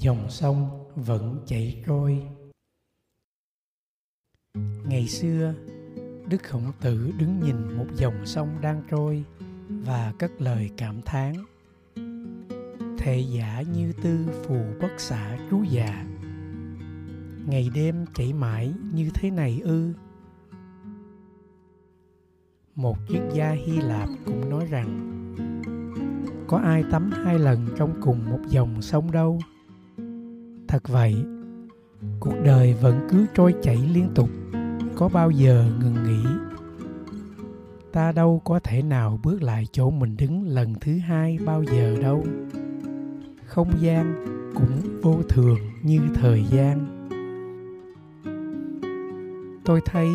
dòng sông vẫn chảy trôi. Ngày xưa, đức khổng tử đứng nhìn một dòng sông đang trôi và cất lời cảm thán. Thệ giả như tư phù bất xả trú già, ngày đêm chảy mãi như thế này ư. Một triết gia hy lạp cũng nói rằng, có ai tắm hai lần trong cùng một dòng sông đâu? Thật vậy. Cuộc đời vẫn cứ trôi chảy liên tục, có bao giờ ngừng nghỉ. Ta đâu có thể nào bước lại chỗ mình đứng lần thứ hai bao giờ đâu. Không gian cũng vô thường như thời gian. Tôi thấy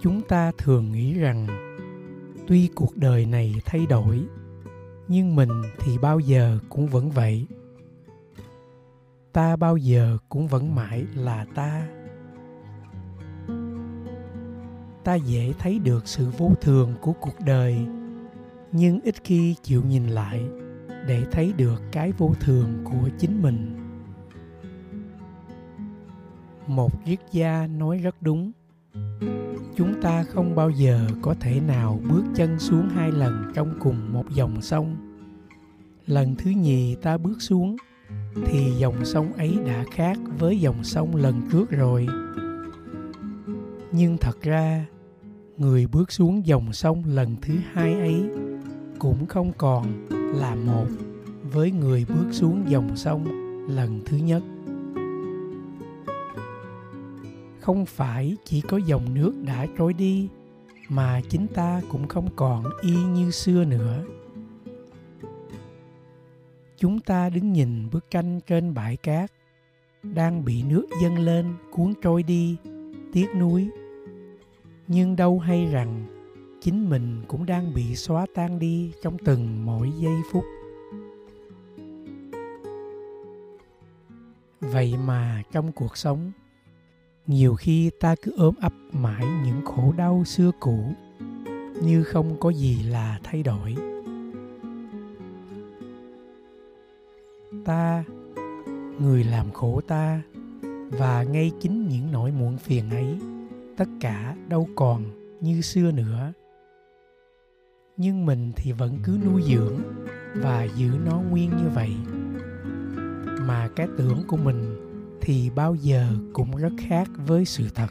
chúng ta thường nghĩ rằng, tuy cuộc đời này thay đổi, nhưng mình thì bao giờ cũng vẫn vậy ta bao giờ cũng vẫn mãi là ta. Ta dễ thấy được sự vô thường của cuộc đời, nhưng ít khi chịu nhìn lại để thấy được cái vô thường của chính mình. Một triết gia nói rất đúng. Chúng ta không bao giờ có thể nào bước chân xuống hai lần trong cùng một dòng sông. Lần thứ nhì ta bước xuống thì dòng sông ấy đã khác với dòng sông lần trước rồi. Nhưng thật ra, người bước xuống dòng sông lần thứ hai ấy cũng không còn là một với người bước xuống dòng sông lần thứ nhất. Không phải chỉ có dòng nước đã trôi đi mà chính ta cũng không còn y như xưa nữa chúng ta đứng nhìn bức tranh trên bãi cát đang bị nước dâng lên, cuốn trôi đi, tiếc nuối. Nhưng đâu hay rằng chính mình cũng đang bị xóa tan đi trong từng mỗi giây phút. Vậy mà trong cuộc sống, nhiều khi ta cứ ôm ấp mãi những khổ đau xưa cũ, như không có gì là thay đổi. Ta, người làm khổ ta, và ngay chính những nỗi muộn phiền ấy, tất cả đâu còn như xưa nữa. Nhưng mình thì vẫn cứ nuôi dưỡng và giữ nó nguyên như vậy. Mà cái tưởng của mình thì bao giờ cũng rất khác với sự thật.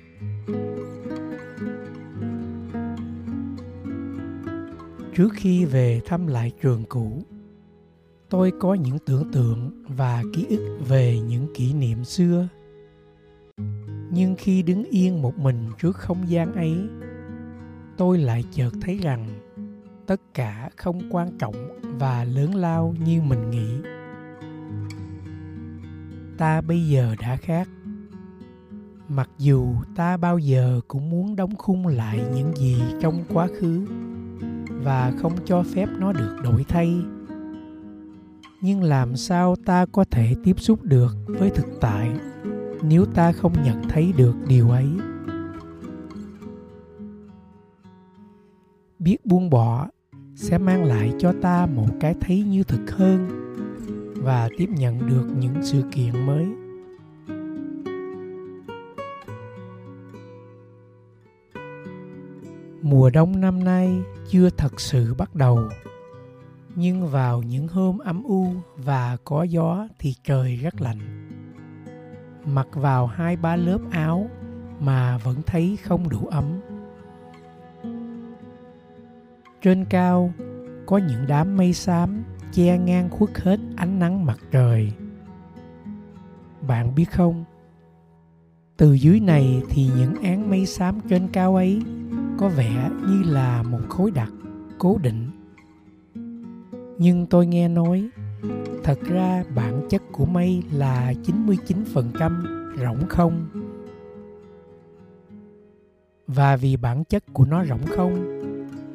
Trước khi về thăm lại trường cũ tôi có những tưởng tượng và ký ức về những kỷ niệm xưa. Nhưng khi đứng yên một mình trước không gian ấy, tôi lại chợt thấy rằng tất cả không quan trọng và lớn lao như mình nghĩ. Ta bây giờ đã khác. Mặc dù ta bao giờ cũng muốn đóng khung lại những gì trong quá khứ và không cho phép nó được đổi thay nhưng làm sao ta có thể tiếp xúc được với thực tại nếu ta không nhận thấy được điều ấy? Biết buông bỏ sẽ mang lại cho ta một cái thấy như thực hơn và tiếp nhận được những sự kiện mới. Mùa đông năm nay chưa thật sự bắt đầu nhưng vào những hôm ấm u và có gió thì trời rất lạnh. Mặc vào hai ba lớp áo mà vẫn thấy không đủ ấm. Trên cao có những đám mây xám che ngang khuất hết ánh nắng mặt trời. Bạn biết không? Từ dưới này thì những án mây xám trên cao ấy có vẻ như là một khối đặc cố định nhưng tôi nghe nói thật ra bản chất của mây là 99% rỗng không. Và vì bản chất của nó rỗng không,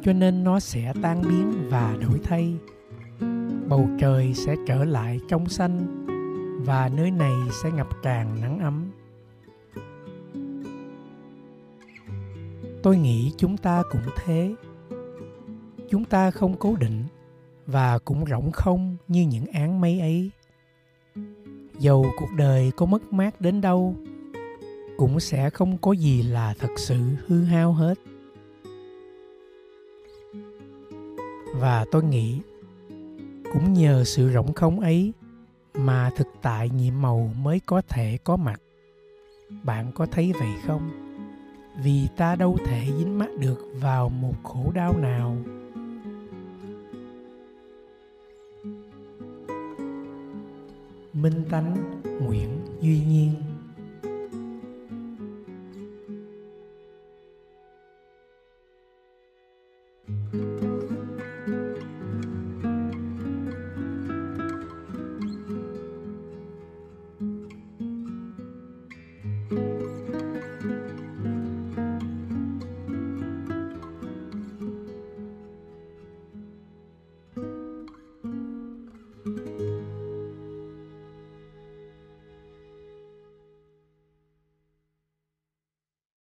cho nên nó sẽ tan biến và đổi thay. Bầu trời sẽ trở lại trong xanh và nơi này sẽ ngập tràn nắng ấm. Tôi nghĩ chúng ta cũng thế. Chúng ta không cố định và cũng rỗng không như những án mây ấy. Dầu cuộc đời có mất mát đến đâu, cũng sẽ không có gì là thật sự hư hao hết. Và tôi nghĩ, cũng nhờ sự rỗng không ấy mà thực tại nhiệm màu mới có thể có mặt. Bạn có thấy vậy không? Vì ta đâu thể dính mắt được vào một khổ đau nào. Minh tánh nguyễn duy nhiên.